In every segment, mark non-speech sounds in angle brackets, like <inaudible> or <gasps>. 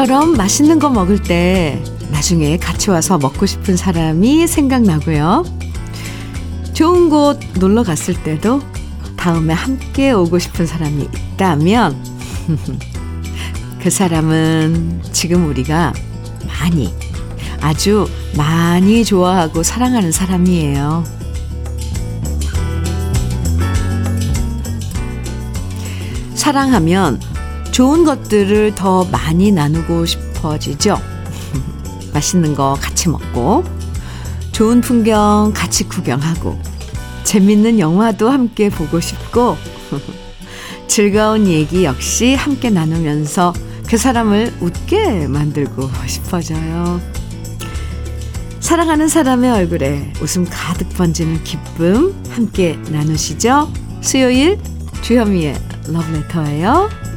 모처럼 맛있는 거 먹을 때 나중에 같이 와서 먹고 싶은 사람이 생각나고요. 좋은 곳 놀러 갔을 때도 다음에 함께 오고 싶은 사람이 있다면 <laughs> 그 사람은 지금 우리가 많이 아주 많이 좋아하고 사랑하는 사람이에요. 사랑하면 좋은 것들을 더 많이 나누고 싶어지죠. <laughs> 맛있는 거 같이 먹고, 좋은 풍경 같이 구경하고, 재밌는 영화도 함께 보고 싶고, <laughs> 즐거운 얘기 역시 함께 나누면서 그 사람을 웃게 만들고 싶어져요. 사랑하는 사람의 얼굴에 웃음 가득 번지는 기쁨 함께 나누시죠. 수요일 주현미의 러브레터예요.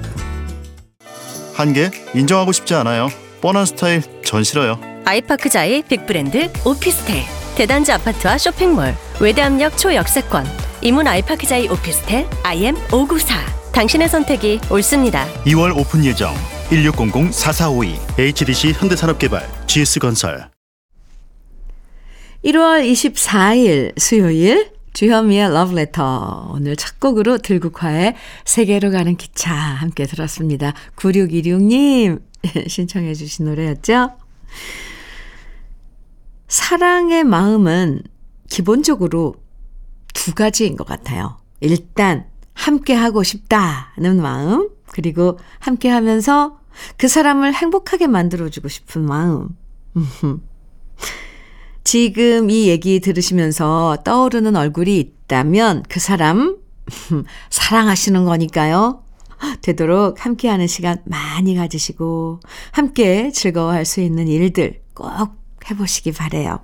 한계 인정하고 싶지 않아요. 뻔한 스타일 전 싫어요. 아이파크자이 big브랜드 오피스텔. 대단지 아파트와 쇼핑몰. 외대앞역 초역세권. 이문 아이파크자이 오피스텔 IM 594 당신의 선택이 옳습니다. 2월 오픈 예정. 1600-4452 HDC 현대산업개발. GS건설. 1월 24일 수요일 주현미의 러브레터 오늘 첫 곡으로 들국화의 세계로 가는 기차 함께 들었습니다. 9616님 <laughs> 신청해 주신 노래였죠. 사랑의 마음은 기본적으로 두 가지인 것 같아요. 일단 함께 하고 싶다는 마음 그리고 함께 하면서 그 사람을 행복하게 만들어주고 싶은 마음. 지금 이 얘기 들으시면서 떠오르는 얼굴이 있다면 그 사람 <laughs> 사랑하시는 거니까요. 되도록 함께하는 시간 많이 가지시고 함께 즐거워할 수 있는 일들 꼭 해보시기 바래요.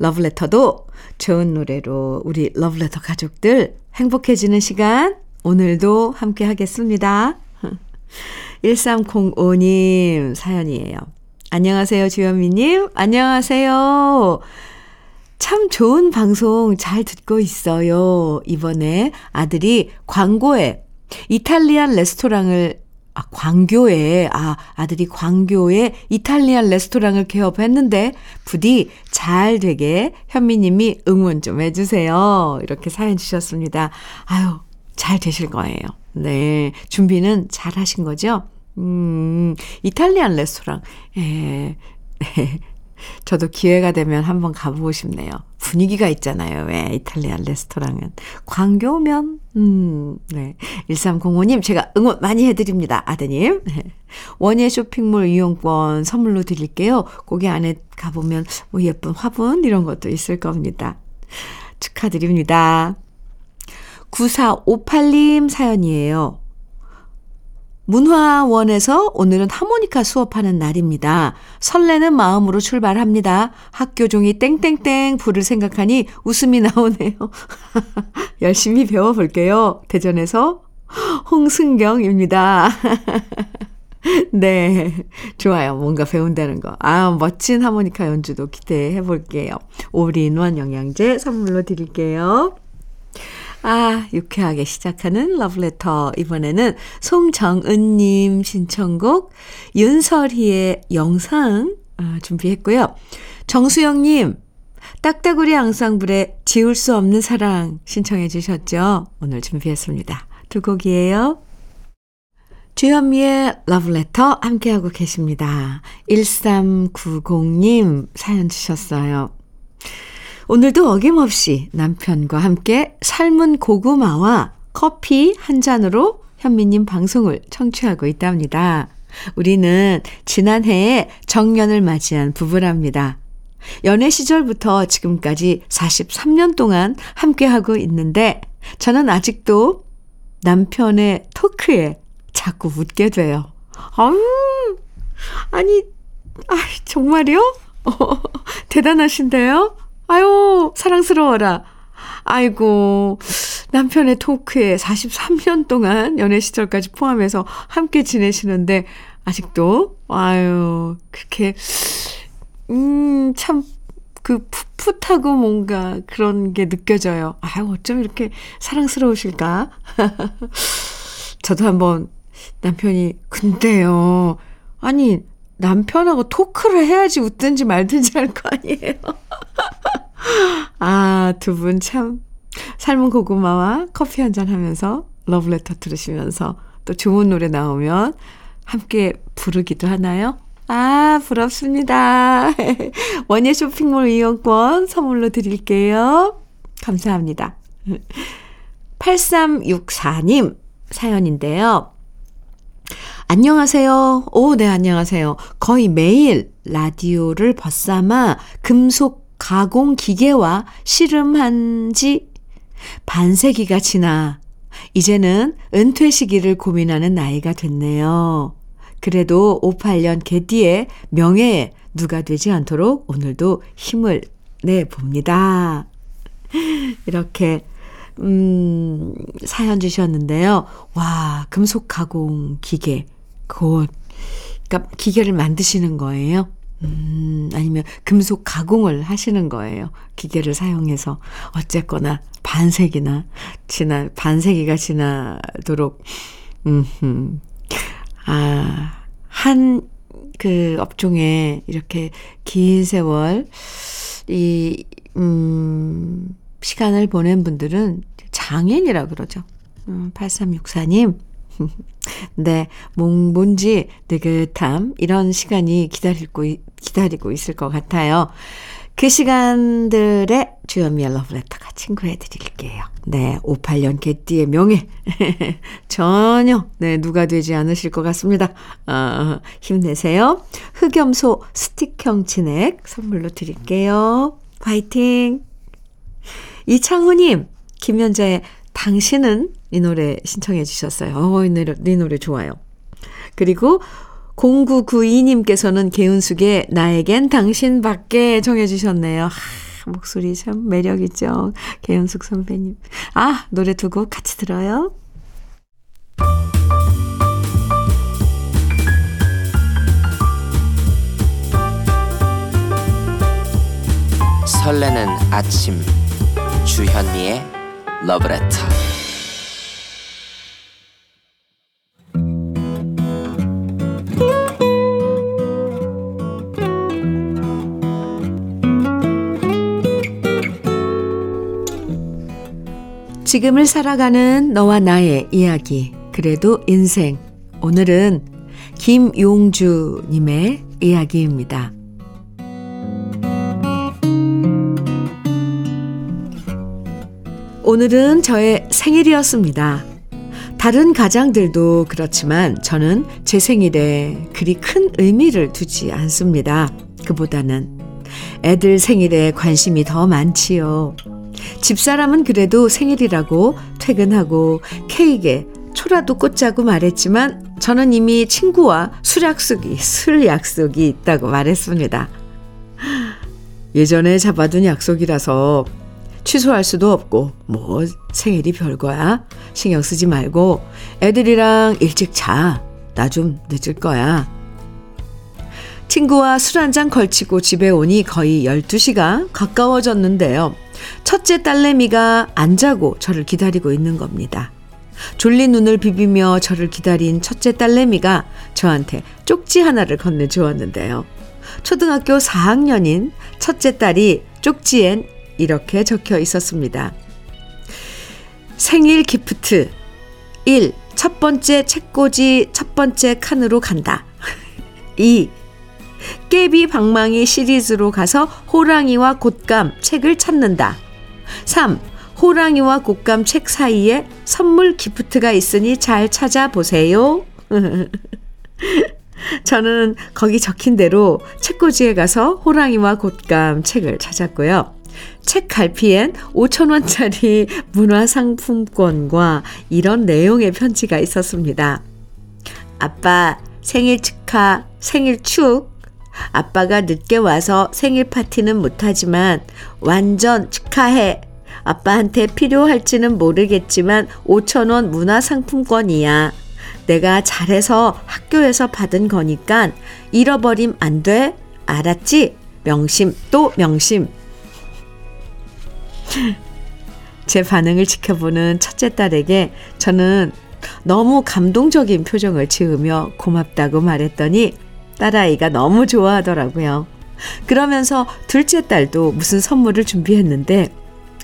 러브레터도 좋은 노래로 우리 러브레터 가족들 행복해지는 시간 오늘도 함께 하겠습니다. 1305님 <laughs> 사연이에요. 안녕하세요, 주현미님. 안녕하세요. 참 좋은 방송 잘 듣고 있어요. 이번에 아들이 광고에 이탈리안 레스토랑을 아, 광교에, 아, 아들이 광교에 이탈리안 레스토랑을 개업했는데, 부디 잘 되게 현미님이 응원 좀 해주세요. 이렇게 사연 주셨습니다. 아유, 잘 되실 거예요. 네. 준비는 잘 하신 거죠? 음, 이탈리안 레스토랑. 예. 네. <laughs> 저도 기회가 되면 한번 가보고 싶네요. 분위기가 있잖아요. 왜 이탈리안 레스토랑은. 광교면, 음, 네. 1305님, 제가 응원 많이 해드립니다. 아드님. <laughs> 원예 쇼핑몰 이용권 선물로 드릴게요. 거기 안에 가보면 뭐 예쁜 화분 이런 것도 있을 겁니다. 축하드립니다. 9458님 사연이에요. 문화원에서 오늘은 하모니카 수업하는 날입니다. 설레는 마음으로 출발합니다. 학교 종이 땡땡땡 부를 생각하니 웃음이 나오네요. <laughs> 열심히 배워볼게요. 대전에서 홍승경입니다. <laughs> 네. 좋아요. 뭔가 배운다는 거. 아, 멋진 하모니카 연주도 기대해 볼게요. 올인원 영양제 선물로 드릴게요. 아, 유쾌하게 시작하는 러브레터. 이번에는 송정은님 신청곡 윤설희의 영상 아, 준비했고요. 정수영님, 딱따구리 앙상블의 지울 수 없는 사랑 신청해 주셨죠? 오늘 준비했습니다. 두 곡이에요. 주현미의 러브레터 함께하고 계십니다. 1390님 사연 주셨어요. 오늘도 어김없이 남편과 함께 삶은 고구마와 커피 한 잔으로 현미님 방송을 청취하고 있답니다. 우리는 지난해에 정년을 맞이한 부부랍니다. 연애 시절부터 지금까지 43년 동안 함께하고 있는데 저는 아직도 남편의 토크에 자꾸 웃게 돼요. 아유, 아니, 아 정말요? 어, <laughs> 대단하신데요? 아유, 사랑스러워라. 아이고, 남편의 토크에 43년 동안 연애 시절까지 포함해서 함께 지내시는데, 아직도, 아유, 그렇게, 음, 참, 그 풋풋하고 뭔가 그런 게 느껴져요. 아유, 어쩜 이렇게 사랑스러우실까? <laughs> 저도 한번 남편이, 근데요, 아니, 남편하고 토크를 해야지 웃든지 말든지 할 거 아니에요. <laughs> <gasps> 아, 두 분 참, 삶은 고구마와 커피 한 잔 하면서 러브레터 들으시면서 또 좋은 노래 나오면 함께 부르기도 하나요? 아, 부럽습니다. <laughs> 원예 쇼핑몰 이용권 선물로 드릴게요. 감사합니다. <laughs> 8364님 사연인데요. 안녕하세요. 오, 네, 안녕하세요. 거의 매일 라디오를 벗삼아 금속 가공 기계와 씨름한 지 반세기가 지나 이제는 은퇴 시기를 고민하는 나이가 됐네요. 그래도 58년 개띠의 명예에 누가 되지 않도록 오늘도 힘을 내 봅니다. <laughs> 이렇게 음, 사연 주셨는데요. 와, 금속 가공 기계. 곧, 그러니까 기계를 만드시는 거예요. 음, 아니면 금속 가공을 하시는 거예요. 기계를 사용해서. 어쨌거나, 반세기나, 지나, 반세기가 지나도록, 음, 아, 한, 그 업종에 이렇게 긴 세월, 이, 음, 시간을 보낸 분들은 장인이라 그러죠. 음, 8364님. <laughs> 네, 뭔지 느긋함, 이런 시간이 기다리고, 기다리고 있을 것 같아요. 그 시간들의 주현미의 러브레터가 친구해 드릴게요. 네, 58년 개띠의 명예. <laughs> 전혀, 네, 누가 되지 않으실 것 같습니다. 어, 힘내세요. 흑염소 스틱형 진액 선물로 드릴게요. 화이팅! 이창우님, 김현자의 당신은 이 노래 신청해 주셨어요. 어, 이 노래, 이 노래 좋아요. 그리고 0992님께서는 개은숙의 나에겐 당신밖에 정해 주셨네요. 하, 목소리 참 매력있죠. 개은숙 선배님. 아, 노래 두 곡 같이 들어요. 설레는 아침 주현미의 러브레터 지금을 살아가는 너와 나의 이야기. 그래도 인생. 오늘은 김용주님의 이야기입니다. 오늘은 저의 생일이었습니다. 다른 가장들도 그렇지만 저는 제 생일에 그리 큰 의미를 두지 않습니다. 그보다는 애들 생일에 관심이 더 많지요. 집사람은 그래도 생일이라고 퇴근하고 케이크에 초라도 꽂자고 말했지만 저는 이미 친구와 술 약속이, 술 약속이 있다고 말했습니다. 예전에 잡아둔 약속이라서 취소할 수도 없고, 뭐, 생일이 별거야. 신경 쓰지 말고, 애들이랑 일찍 자. 나 좀 늦을 거야. 친구와 술 한 잔 걸치고 집에 오니 거의 12시가 가까워졌는데요. 첫째 딸내미가 안 자고 저를 기다리고 있는 겁니다. 졸린 눈을 비비며 저를 기다린 첫째 딸내미가 저한테 쪽지 하나를 건네주었는데요. 초등학교 4학년인 첫째 딸이 쪽지엔 이렇게 적혀 있었습니다. 생일 기프트 1. 첫 번째 책꽂이 첫 번째 칸으로 간다. <laughs> 2. 깨비 방망이 시리즈로 가서 호랑이와 곶감 책을 찾는다. 3. 호랑이와 곶감 책 사이에 선물 기프트가 있으니 잘 찾아보세요. <laughs> 저는 거기 적힌 대로 책꽂이에 가서 호랑이와 곶감 책을 찾았고요. 책 갈피엔 5천원짜리 <laughs> 문화상품권과 이런 내용의 편지가 있었습니다. 아빠, 생일 축하, 생일 축. 아빠가 늦게 와서 생일 파티는 못하지만 완전 축하해. 아빠한테 필요할지는 모르겠지만 5천원 문화상품권이야. 내가 잘해서 학교에서 받은 거니까 잃어버림 안 돼. 알았지? 명심 또 명심. 제 반응을 지켜보는 첫째 딸에게 저는 너무 감동적인 표정을 지으며 고맙다고 말했더니 딸아이가 너무 좋아하더라고요. 그러면서 둘째 딸도 무슨 선물을 준비했는데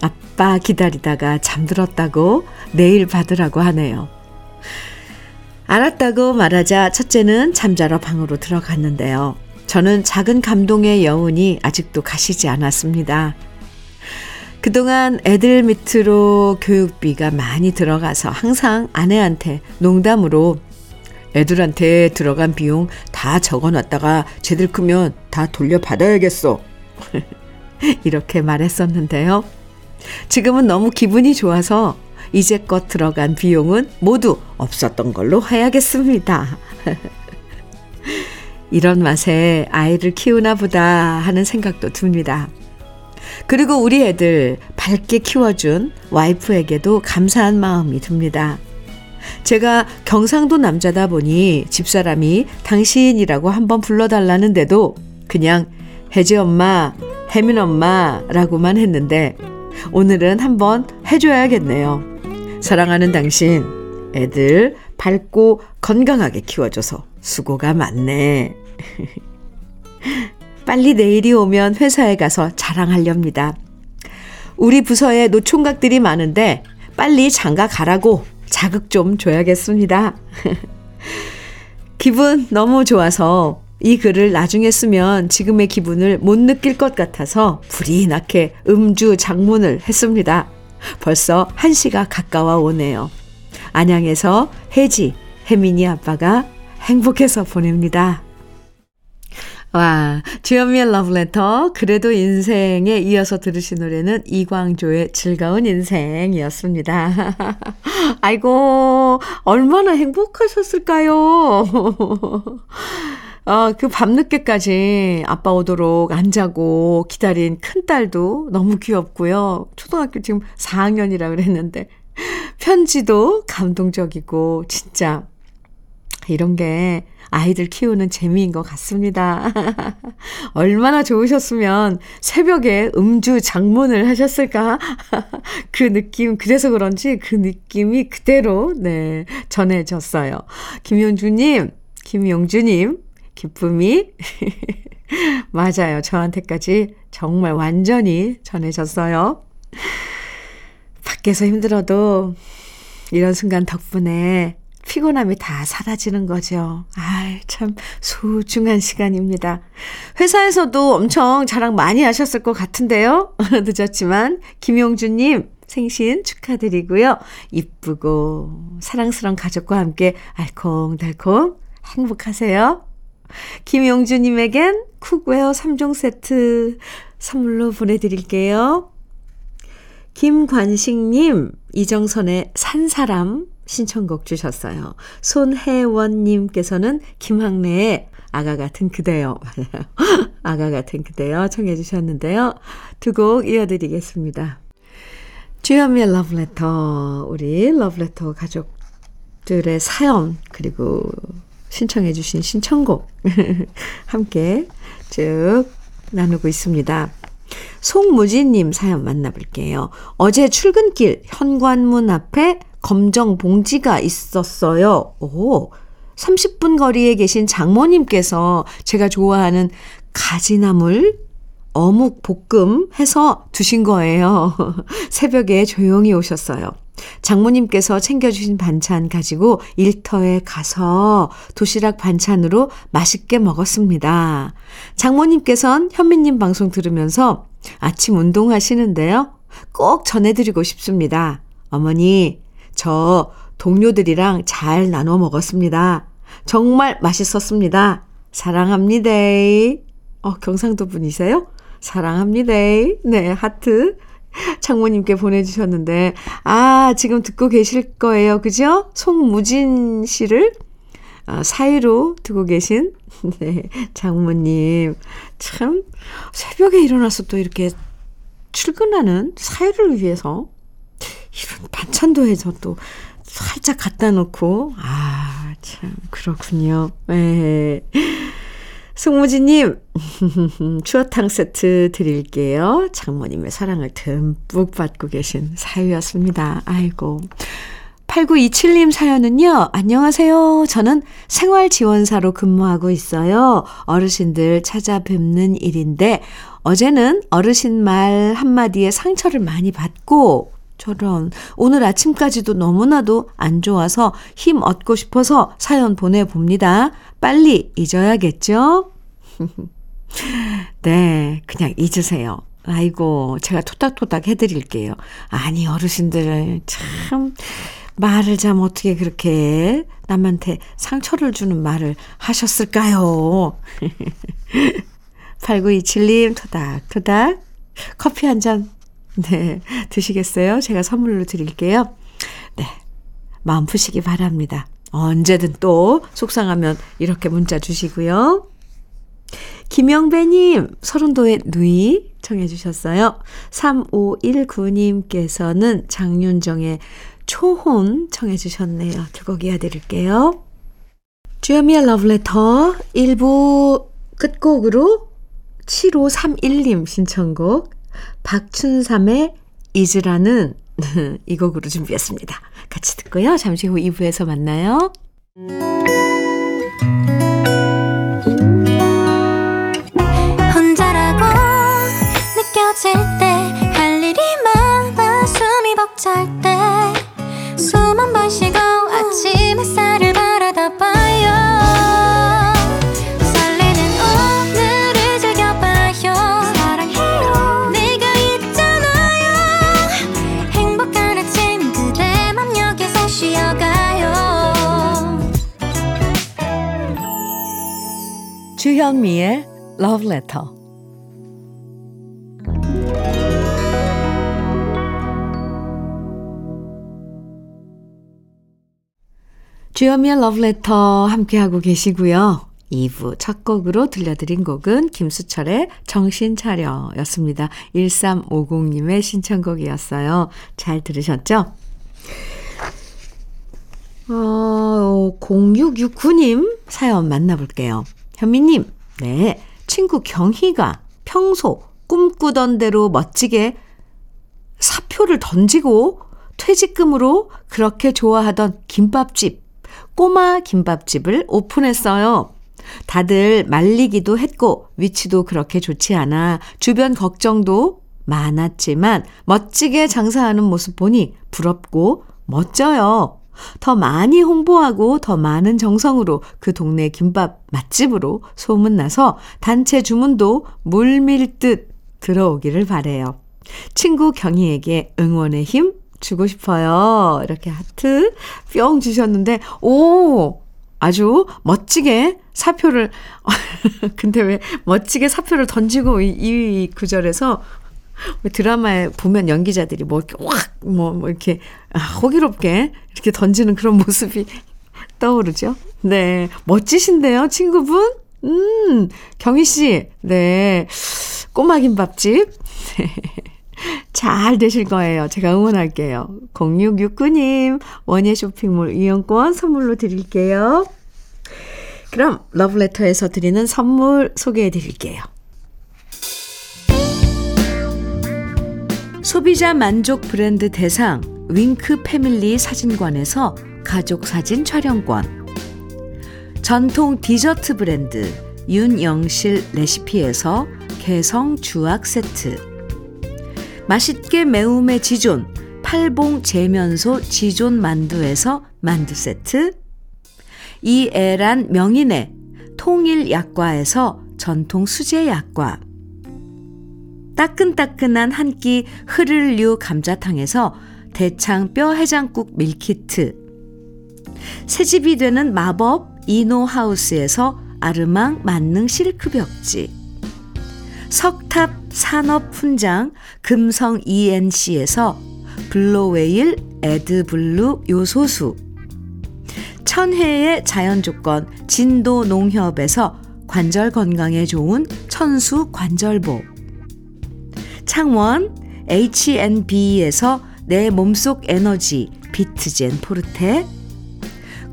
아빠 기다리다가 잠들었다고 내일 받으라고 하네요. 알았다고 말하자 첫째는 잠자러 방으로 들어갔는데요. 저는 작은 감동의 여운이 아직도 가시지 않았습니다. 그동안 애들 밑으로 교육비가 많이 들어가서 항상 아내한테 농담으로 애들한테 들어간 비용 다 적어 놨다가 쟤들 크면 다 돌려받아야겠어. <laughs> 이렇게 말했었는데요. 지금은 너무 기분이 좋아서 이제껏 들어간 비용은 모두 없었던 걸로 해야겠습니다. <laughs> 이런 맛에 아이를 키우나 보다 하는 생각도 듭니다. 그리고 우리 애들 밝게 키워준 와이프에게도 감사한 마음이 듭니다. 제가 경상도 남자다 보니 집사람이 당신이라고 한번 불러달라는데도 그냥 혜지 엄마, 혜민 엄마라고만 했는데 오늘은 한번 해줘야겠네요. 사랑하는 당신, 애들 밝고 건강하게 키워줘서 수고가 많네. <laughs> 빨리 내일이 오면 회사에 가서 자랑하렵니다. 우리 부서에 노총각들이 많은데 빨리 장가 가라고 자극 좀 줘야겠습니다. <laughs> 기분 너무 좋아서 이 글을 나중에 쓰면 지금의 기분을 못 느낄 것 같아서 불이 나게 음주 장문을 했습니다. 벌써 한시가 가까워 오네요. 안양에서 혜지, 혜민이 아빠가 행복해서 보냅니다. 와, 주현미의 러브레터. 그래도 인생에 이어서 들으신 노래는 이광조의 즐거운 인생이었습니다. <laughs> 아이고, 얼마나 행복하셨을까요? 아, <laughs> 그 밤늦게까지 아빠 오도록 안 자고 기다린 큰딸도 너무 귀엽고요. 초등학교 지금 4학년이라 그랬는데, 편지도 감동적이고, 진짜, 이런 게 아이들 키우는 재미인 것 같습니다. <laughs> 얼마나 좋으셨으면 새벽에 음주 장문을 하셨을까? <laughs> 그 느낌, 그래서 그런지 그 느낌이 그대로, 네, 전해졌어요. 김용주님, 김용주님, 기쁨이, <laughs> 맞아요. 저한테까지 정말 완전히 전해졌어요. 밖에서 힘들어도 이런 순간 덕분에 피곤함이 다 사라지는 거죠. 아이, 참 소중한 시간입니다. 회사에서도 엄청 자랑 많이 하셨을 것 같은데요. <laughs> 늦었지만 김용주님 생신 축하드리고요. 이쁘고 사랑스러운 가족과 함께 알콩달콩 행복하세요. 김용주님에겐 cookware 3종 세트 선물로 보내 드릴게요. 김관식님, 이정선의 산사람 신청곡 주셨어요. 손혜원님께서는 김학래의 아가 같은 그대요. <laughs> 아가 같은 그대요. 청해 주셨는데요. 두 곡 이어드리겠습니다. 주현미의 러브레터, 우리 러브레터 가족들의 사연, 그리고 신청해 주신 신청곡 <laughs> 함께 쭉 나누고 있습니다. 송무진님 사연 만나볼게요. 어제 출근길 현관문 앞에 검정 봉지가 있었어요. 오, 30분 거리에 계신 장모님께서 제가 좋아하는 가지나물 어묵 볶음 해서 두신 거예요. <laughs> 새벽에 조용히 오셨어요. 장모님께서 챙겨주신 반찬 가지고 일터에 가서 도시락 반찬으로 맛있게 먹었습니다. 장모님께선 현미님 방송 들으면서 아침 운동하시는데요. 꼭 전해드리고 싶습니다. 어머니, 저 동료들이랑 잘 나눠 먹었습니다. 정말 맛있었습니다. 사랑합니다. 어, 경상도 분이세요? 사랑합니다. 네, 하트. 장모님께 보내주셨는데, 아, 지금 듣고 계실 거예요. 그죠? 송무진 씨를 아, 사이로 두고 계신, <laughs> 네, 장모님. 참, 새벽에 일어나서 또 이렇게 출근하는 사이를 위해서 이런 반찬도 해서 또 살짝 갖다 놓고, 아, 참, 그렇군요. 네. 송무지님, <laughs> 추어탕 세트 드릴게요. 장모님의 사랑을 듬뿍 받고 계신 사유였습니다. 아이고. 8927님 사연은요, 안녕하세요. 저는 생활지원사로 근무하고 있어요. 어르신들 찾아뵙는 일인데, 어제는 어르신 말 한마디에 상처를 많이 받고, 저런, 오늘 아침까지도 너무나도 안 좋아서 힘 얻고 싶어서 사연 보내봅니다. 빨리 잊어야겠죠? <laughs> 네, 그냥 잊으세요. 아이고, 제가 토닥토닥 해드릴게요. 아니, 어르신들, 참, 말을 참 어떻게 그렇게 남한테 상처를 주는 말을 하셨을까요? <laughs> 8927님, 토닥토닥. 커피 한 잔, <laughs> 네, 드시겠어요? 제가 선물로 드릴게요. 네, 마음 푸시기 바랍니다. 언제든 또 속상하면 이렇게 문자 주시고요. 김영배님, 서른도의 누이 청해주셨어요. 3519님께서는 장윤정의 초혼 청해주셨네요. 두 곡 이어드릴게요. 주여미의 러브레터 1부 끝곡으로 7531님 신청곡 박춘삼의 잊으라는 <laughs> 이 곡으로 준비했습니다. 같이 듣고요. 잠시 후 2부에서 만나요. 혼자라고 느껴질 때 주현미의 Love Letter. 주현미의 Love Letter 함께하고 계시고요. 2부 첫 곡으로 들려드린 곡은 김수철의 정신 차려였습니다. 1350님의 신청곡이었어요. 잘 들으셨죠? 어, 0669님 사연 만나볼게요. 현미님, 네. 친구 경희가 평소 꿈꾸던 대로 멋지게 사표를 던지고 퇴직금으로 그렇게 좋아하던 김밥집, 꼬마 김밥집을 오픈했어요. 다들 말리기도 했고 위치도 그렇게 좋지 않아 주변 걱정도 많았지만 멋지게 장사하는 모습 보니 부럽고 멋져요. 더 많이 홍보하고 더 많은 정성으로 그 동네 김밥 맛집으로 소문나서 단체 주문도 물밀듯 들어오기를 바래요. 친구 경희에게 응원의 힘 주고 싶어요. 이렇게 하트 뿅 주셨는데, 오! 아주 멋지게 사표를, <laughs> 근데 왜 멋지게 사표를 던지고 이, 이 구절에서 왜 드라마에 보면 연기자들이 뭐 이렇게 확, 뭐, 뭐 이렇게 아, 호기롭게 이렇게 던지는 그런 <laughs> 모습이 떠오르죠? 네. 멋지신데요, 친구분? 음, 경희 씨. 네. 꼬마 김밥집. <laughs> 잘 되실 거예요. 제가 응원할게요. 0669님, 원예 쇼핑몰 이용권 선물로 드릴게요. 그럼 러브레터에서 드리는 선물 소개해 드릴게요. 소비자 만족 브랜드 대상 윙크 패밀리 사진관에서 가족 사진 촬영권. 전통 디저트 브랜드 윤영실 레시피에서 개성 주악 세트. 맛있게 매움의 지존 팔봉 재면소 지존 만두에서 만두 세트. 이애란 명인의 통일 약과에서 전통 수제 약과 따끈따끈한 한 끼 흐를류 감자탕에서 대창 뼈 해장국 밀키트. 새집이 되는 마법 이노하우스에서 아르망 만능 실크 벽지. 석탑 산업 훈장 금성 ENC에서 블로웨일 에드블루 요소수. 천혜의 자연 조건 진도 농협에서 관절 건강에 좋은 천수 관절보 창원 H&B에서 내 몸속 에너지 비트젠 포르테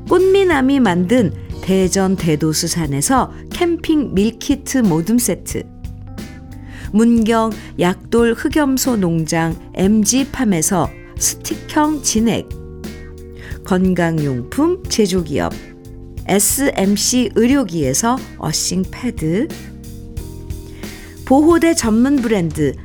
꽃미남이 만든 대전 대도수산에서 캠핑 밀키트 모듬 세트 문경 약돌 흑염소 농장 MG팜에서 스틱형 진액 건강용품 제조기업 SMC 의료기에서 earthing 패드 보호대 전문 브랜드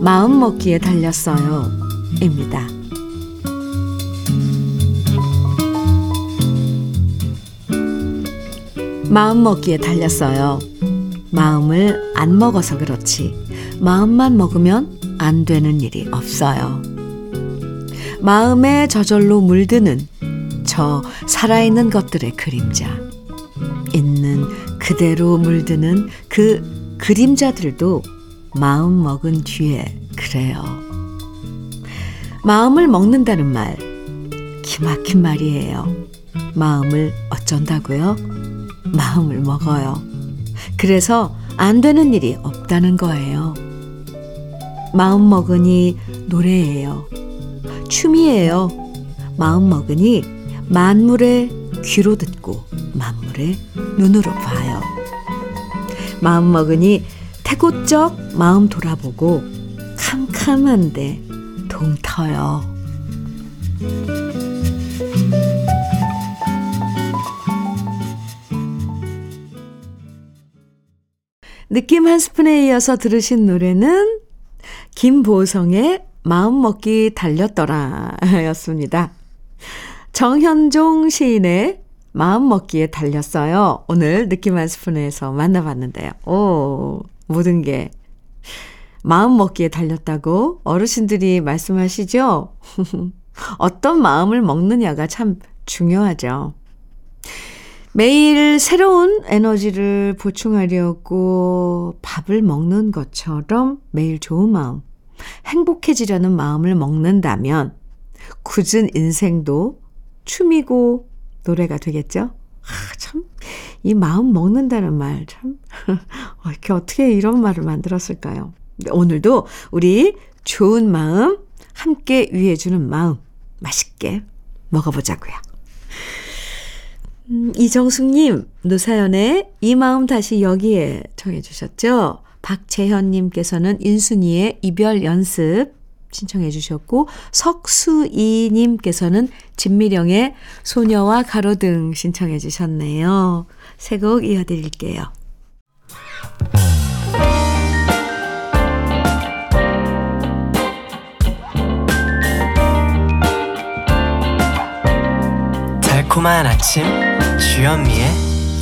마음 먹기에 달렸어요. 입니다. 마음 먹기에 달렸어요. 마음을 안 먹어서 그렇지. 마음만 먹으면 안 되는 일이 없어요. 마음에 저절로 물드는 저 살아있는 것들의 그림자. 있는 그대로 물드는 그 그림자들도 마음 먹은 뒤에 그래요. 마음을 먹는다는 말, 기막힌 말이에요. 마음을 어쩐다고요? 마음을 먹어요. 그래서 안 되는 일이 없다는 거예요. 마음 먹으니 노래예요. 춤이에요. 마음 먹으니 만물의 귀로 듣고 만물의 눈으로 봐요. 마음 먹으니 태고적 마음 돌아보고 캄캄한데 동터요. 느낌 한 스푼에 이어서 들으신 노래는 김보성의 마음먹기 달렸더라 였습니다. 정현종 시인의 마음먹기에 달렸어요. 오늘 느낌 한 스푼에서 만나봤는데요. 오, 모든 게 마음 먹기에 달렸다고 어르신들이 말씀하시죠? <laughs> 어떤 마음을 먹느냐가 참 중요하죠. 매일 새로운 에너지를 보충하려고 밥을 먹는 것처럼 매일 좋은 마음, 행복해지려는 마음을 먹는다면 굳은 인생도 춤이고 노래가 되겠죠? 아, 참, 이 마음 먹는다는 말, 참, <laughs> 이렇게 어떻게 이런 말을 만들었을까요? 오늘도 우리 좋은 마음, 함께 위해주는 마음, 맛있게 먹어보자고요. 음, 이정숙님, 노사연의 이 마음 다시 여기에 청해주셨죠? 박재현님께서는 인순이의 이별 연습 신청해 주셨고, 석수이 님께서는 진미령의 소녀와 가로등 신청해 주셨네요. 새곡 이어드릴게요. 달콤한 아침 주현미의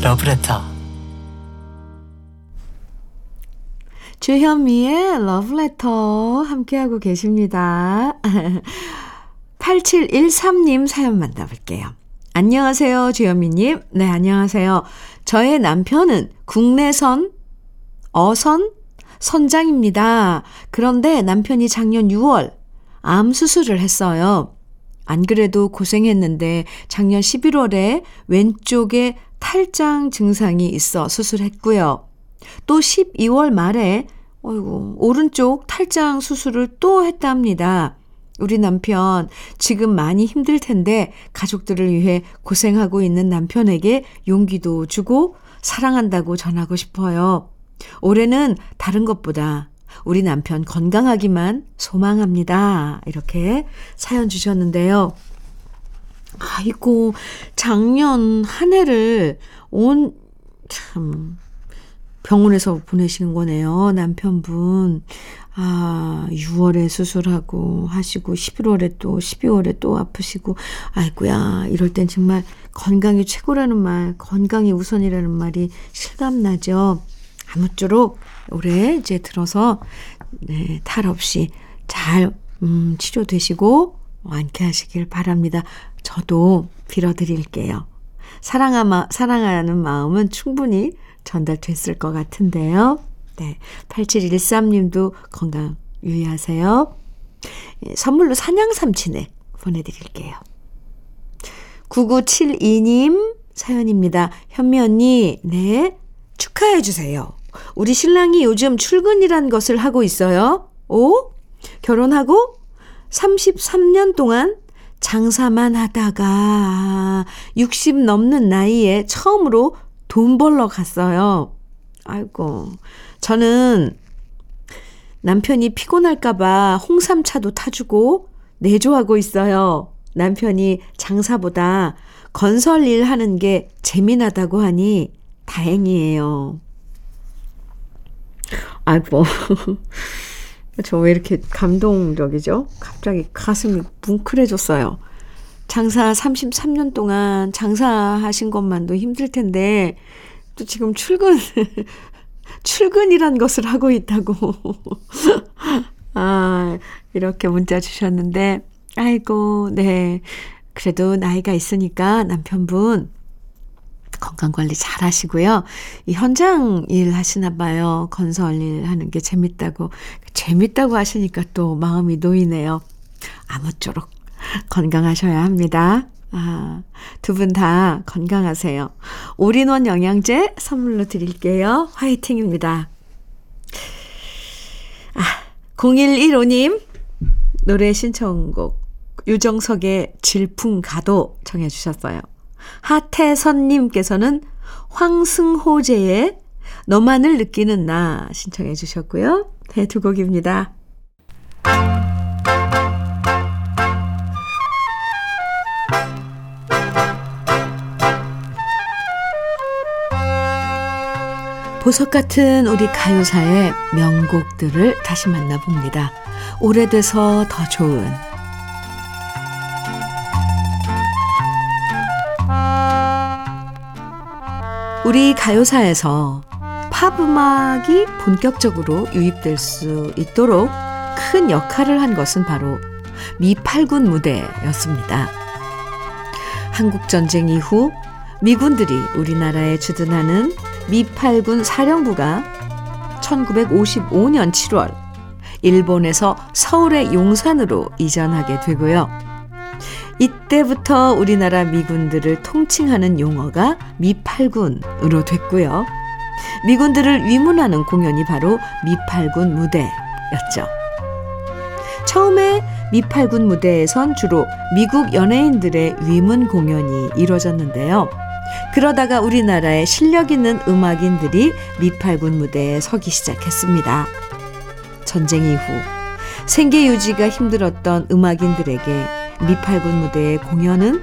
러브레터 주현미의 러브레터 함께하고 계십니다. <laughs> 8713님 사연 만나볼게요. 안녕하세요, 주현미님. 네, 안녕하세요. 저의 남편은 국내선, 어선, 선장입니다. 그런데 남편이 작년 6월 암 수술을 했어요. 안 그래도 고생했는데 작년 11월에 왼쪽에 탈장 증상이 있어 수술했고요. 또 12월 말에 어이구, 오른쪽 탈장 수술을 또 했답니다. 우리 남편 지금 많이 힘들 텐데 가족들을 위해 고생하고 있는 남편에게 용기도 주고 사랑한다고 전하고 싶어요. 올해는 다른 것보다 우리 남편 건강하기만 소망합니다. 이렇게 사연 주셨는데요. 아이고, 작년 한 해를 온, 참, 병원에서 보내시는 거네요. 남편분. 아, 6월에 수술하고 하시고 11월에 또 12월에 또 아프시고 아이고야 이럴 땐 정말 건강이 최고라는 말, 건강이 우선이라는 말이 실감나죠. 아무쪼록 올해 이제 들어서 네, 탈 없이 잘 음, 치료되시고 완쾌하시길 바랍니다. 저도 빌어드릴게요. 사랑하, 사랑하는 마음은 충분히 전달됐을 것 같은데요. 네. 8713님도 건강 유의하세요. 예, 선물로 산양삼치네 보내드릴게요. 9972님 사연입니다. 현미 언니, 네. 축하해주세요. 우리 신랑이 요즘 출근이란 것을 하고 있어요. 오? 결혼하고 33년 동안 장사만 하다가 60 넘는 나이에 처음으로 돈 벌러 갔어요. 아이고. 저는 남편이 피곤할까봐 홍삼차도 타주고 내조하고 있어요. 남편이 장사보다 건설 일 하는 게 재미나다고 하니 다행이에요. 아이고. <laughs> 저 왜 이렇게 감동적이죠? 갑자기 가슴이 뭉클해졌어요. 장사 33년 동안 장사하신 것만도 힘들 텐데, 또 지금 출근, <laughs> 출근이란 것을 하고 있다고. <laughs> 아, 이렇게 문자 주셨는데, 아이고, 네. 그래도 나이가 있으니까 남편분 건강 관리 잘 하시고요. 이 현장 일 하시나 봐요. 건설 일 하는 게 재밌다고. 재밌다고 하시니까 또 마음이 놓이네요. 아무쪼록 건강하셔야 합니다. 아, 두 분 다 건강하세요. 올인원 영양제 선물로 드릴게요. 화이팅입니다. 아, 0115님, 노래 신청곡, 유정석의 질풍 가도 청해주셨어요. 하태선님께서는 황승호제의 너만을 느끼는 나 신청해 주셨고요. 네, 두 곡입니다. 보석 같은 우리 가요사의 명곡들을 다시 만나봅니다. 오래돼서 더 좋은 우리 가요사에서 팝 음악이 본격적으로 유입될 수 있도록 큰 역할을 한 것은 바로 미팔군 무대였습니다. 한국전쟁 이후 미군들이 우리나라에 주둔하는 미팔군 사령부가 1955년 7월 일본에서 서울의 용산으로 이전하게 되고요. 이때부터 우리나라 미군들을 통칭하는 용어가 미팔군으로 됐고요. 미군들을 위문하는 공연이 바로 미팔군 무대였죠. 처음에 미팔군 무대에선 주로 미국 연예인들의 위문 공연이 이루어졌는데요. 그러다가 우리나라의 실력 있는 음악인들이 미팔군 무대에 서기 시작했습니다. 전쟁 이후 생계 유지가 힘들었던 음악인들에게 미팔군 무대의 공연은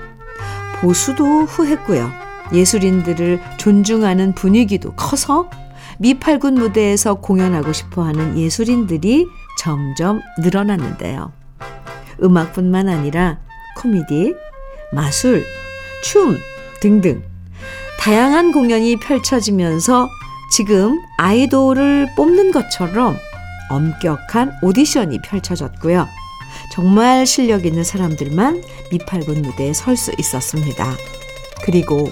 보수도 후했고요. 예술인들을 존중하는 분위기도 커서 미팔군 무대에서 공연하고 싶어 하는 예술인들이 점점 늘어났는데요. 음악뿐만 아니라 코미디, 마술, 춤 등등 다양한 공연이 펼쳐지면서 지금 아이돌을 뽑는 것처럼 엄격한 오디션이 펼쳐졌고요. 정말 실력 있는 사람들만 미팔군 무대에 설 수 있었습니다. 그리고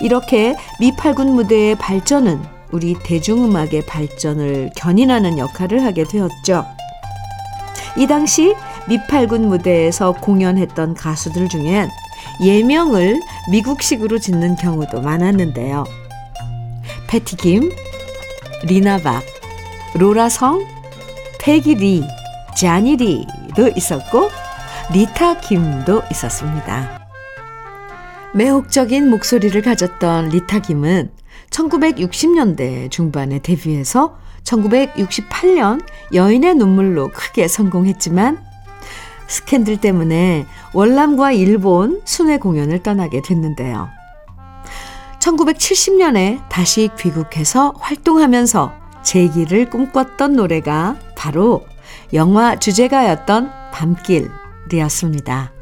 이렇게 미팔군 무대의 발전은 우리 대중음악의 발전을 견인하는 역할을 하게 되었죠. 이 당시 미팔군 무대에서 공연했던 가수들 중엔 예명을 미국식으로 짓는 경우도 많았는데요. 패티김, 리나박, 로라성, 패기리, 자니리 도 있었고 리타 김도 있었습니다. 매혹적인 목소리를 가졌던 리타 김은 1960년대 중반에 데뷔해서 1968년 여인의 눈물로 크게 성공했지만 스캔들 때문에 월남과 일본 순회 공연을 떠나게 됐는데요. 1970년에 다시 귀국해서 활동하면서 재기를 꿈꿨던 노래가 바로 영화 주제가였던 밤길이었습니다.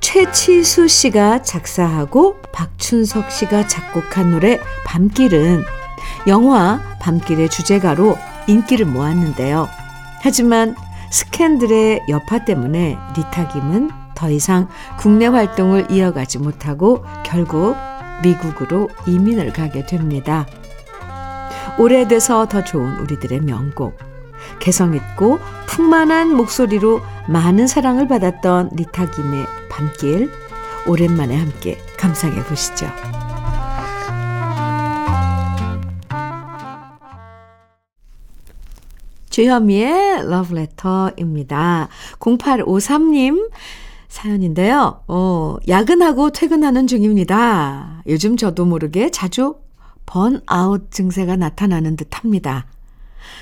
최치수 씨가 작사하고 박춘석 씨가 작곡한 노래 밤길은 영화 밤길의 주제가로 인기를 모았는데요. 하지만 스캔들의 여파 때문에 리타 김은 더 이상 국내 활동을 이어가지 못하고 결국 미국으로 이민을 가게 됩니다. 오래돼서 더 좋은 우리들의 명곡. 개성있고 풍만한 목소리로 많은 사랑을 받았던 리타 김의 밤길. 오랜만에 함께 감상해 보시죠. 주현미의 러브레터입니다. 0853님 사연인데요. 어, 야근하고 퇴근하는 중입니다. 요즘 저도 모르게 자주 번아웃 증세가 나타나는 듯 합니다.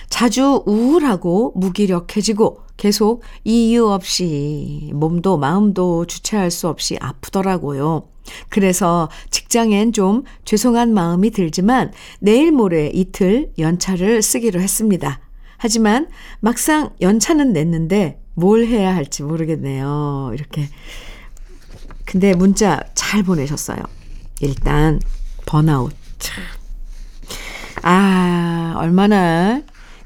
자주 우울하고 무기력해지고 계속 이유 없이 몸도 마음도 주체할 수 없이 아프더라고요. 그래서 직장엔 좀 죄송한 마음이 들지만 내일 모레 이틀 연차를 쓰기로 했습니다. 하지만 막상 연차는 냈는데 뭘 해야 할지 모르겠네요. 이렇게. 근데 문자 잘 보내셨어요. 일단 번아웃. 참. 아, 얼마나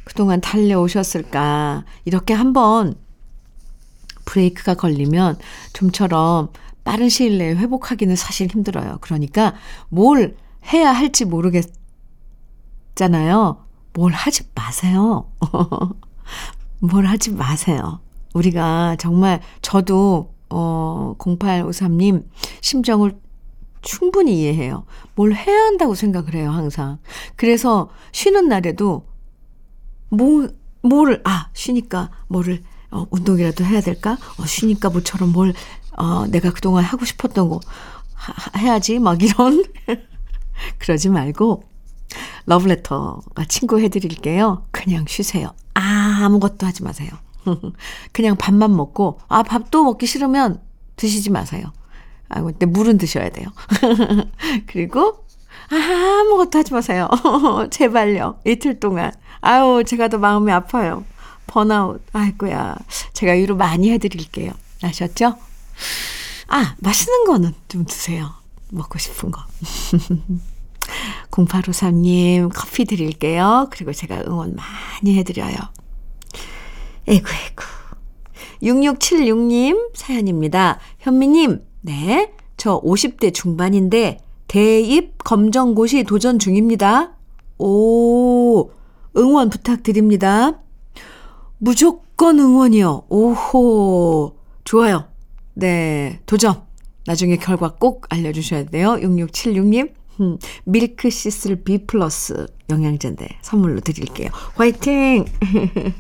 그동안 달려오셨을까. 이렇게 한번 브레이크가 걸리면 좀처럼 빠른 시일 내에 회복하기는 사실 힘들어요. 그러니까 뭘 해야 할지 모르겠잖아요. 뭘 하지 마세요. <laughs> 뭘 하지 마세요. 우리가 정말 저도 어 0853님 심정을 충분히 이해해요. 뭘 해야 한다고 생각을 해요, 항상. 그래서 쉬는 날에도 뭐 뭐를 아, 쉬니까 뭐를 어, 운동이라도 해야 될까? 어, 쉬니까 뭐처럼 뭘 어, 내가 그동안 하고 싶었던 거 하, 해야지 막 이런 <laughs> 그러지 말고 러브레터가 친구 해드릴게요. 그냥 쉬세요. 아, 아무것도 하지 마세요. <laughs> 그냥 밥만 먹고, 아, 밥도 먹기 싫으면 드시지 마세요. 아, 근데 물은 드셔야 돼요. <laughs> 그리고, 아, 아무것도 하지 마세요. <laughs> 제발요. 이틀 동안. 아유, 제가 더 마음이 아파요. 번아웃. 아이고야. 제가 위로 많이 해드릴게요. 아셨죠? 아, 맛있는 거는 좀 드세요. 먹고 싶은 거. <laughs> 0853님 커피 드릴게요. 그리고 제가 응원 많이 해드려요. 에구, 에구. 6676님 사연입니다. 현미님, 네. 저 50대 중반인데 대입 검정고시 도전 중입니다. 오, 응원 부탁드립니다. 무조건 응원이요. 오호, 좋아요. 네, 도전. 나중에 결과 꼭 알려주셔야 돼요. 6676님. 음, 밀크 시슬 B 플러스 영양제인데 선물로 드릴게요. 화이팅!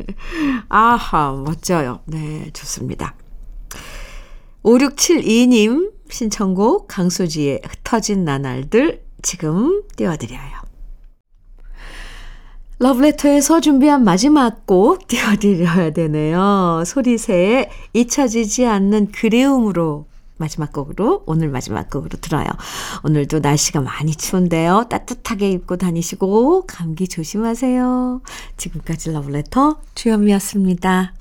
<laughs> 아하, 멋져요. 네, 좋습니다. 5672님 신청곡 강수지의 흩어진 나날들 지금 띄워드려요. 러브레터에서 준비한 마지막 곡 띄워드려야 되네요. 소리새의 잊혀지지 않는 그리움으로 마지막 곡으로 오늘 마지막 곡으로 들어요. 오늘도 날씨가 많이 추운데요. 따뜻하게 입고 다니시고 감기 조심하세요. 지금까지 러브레터 주현미였습니다.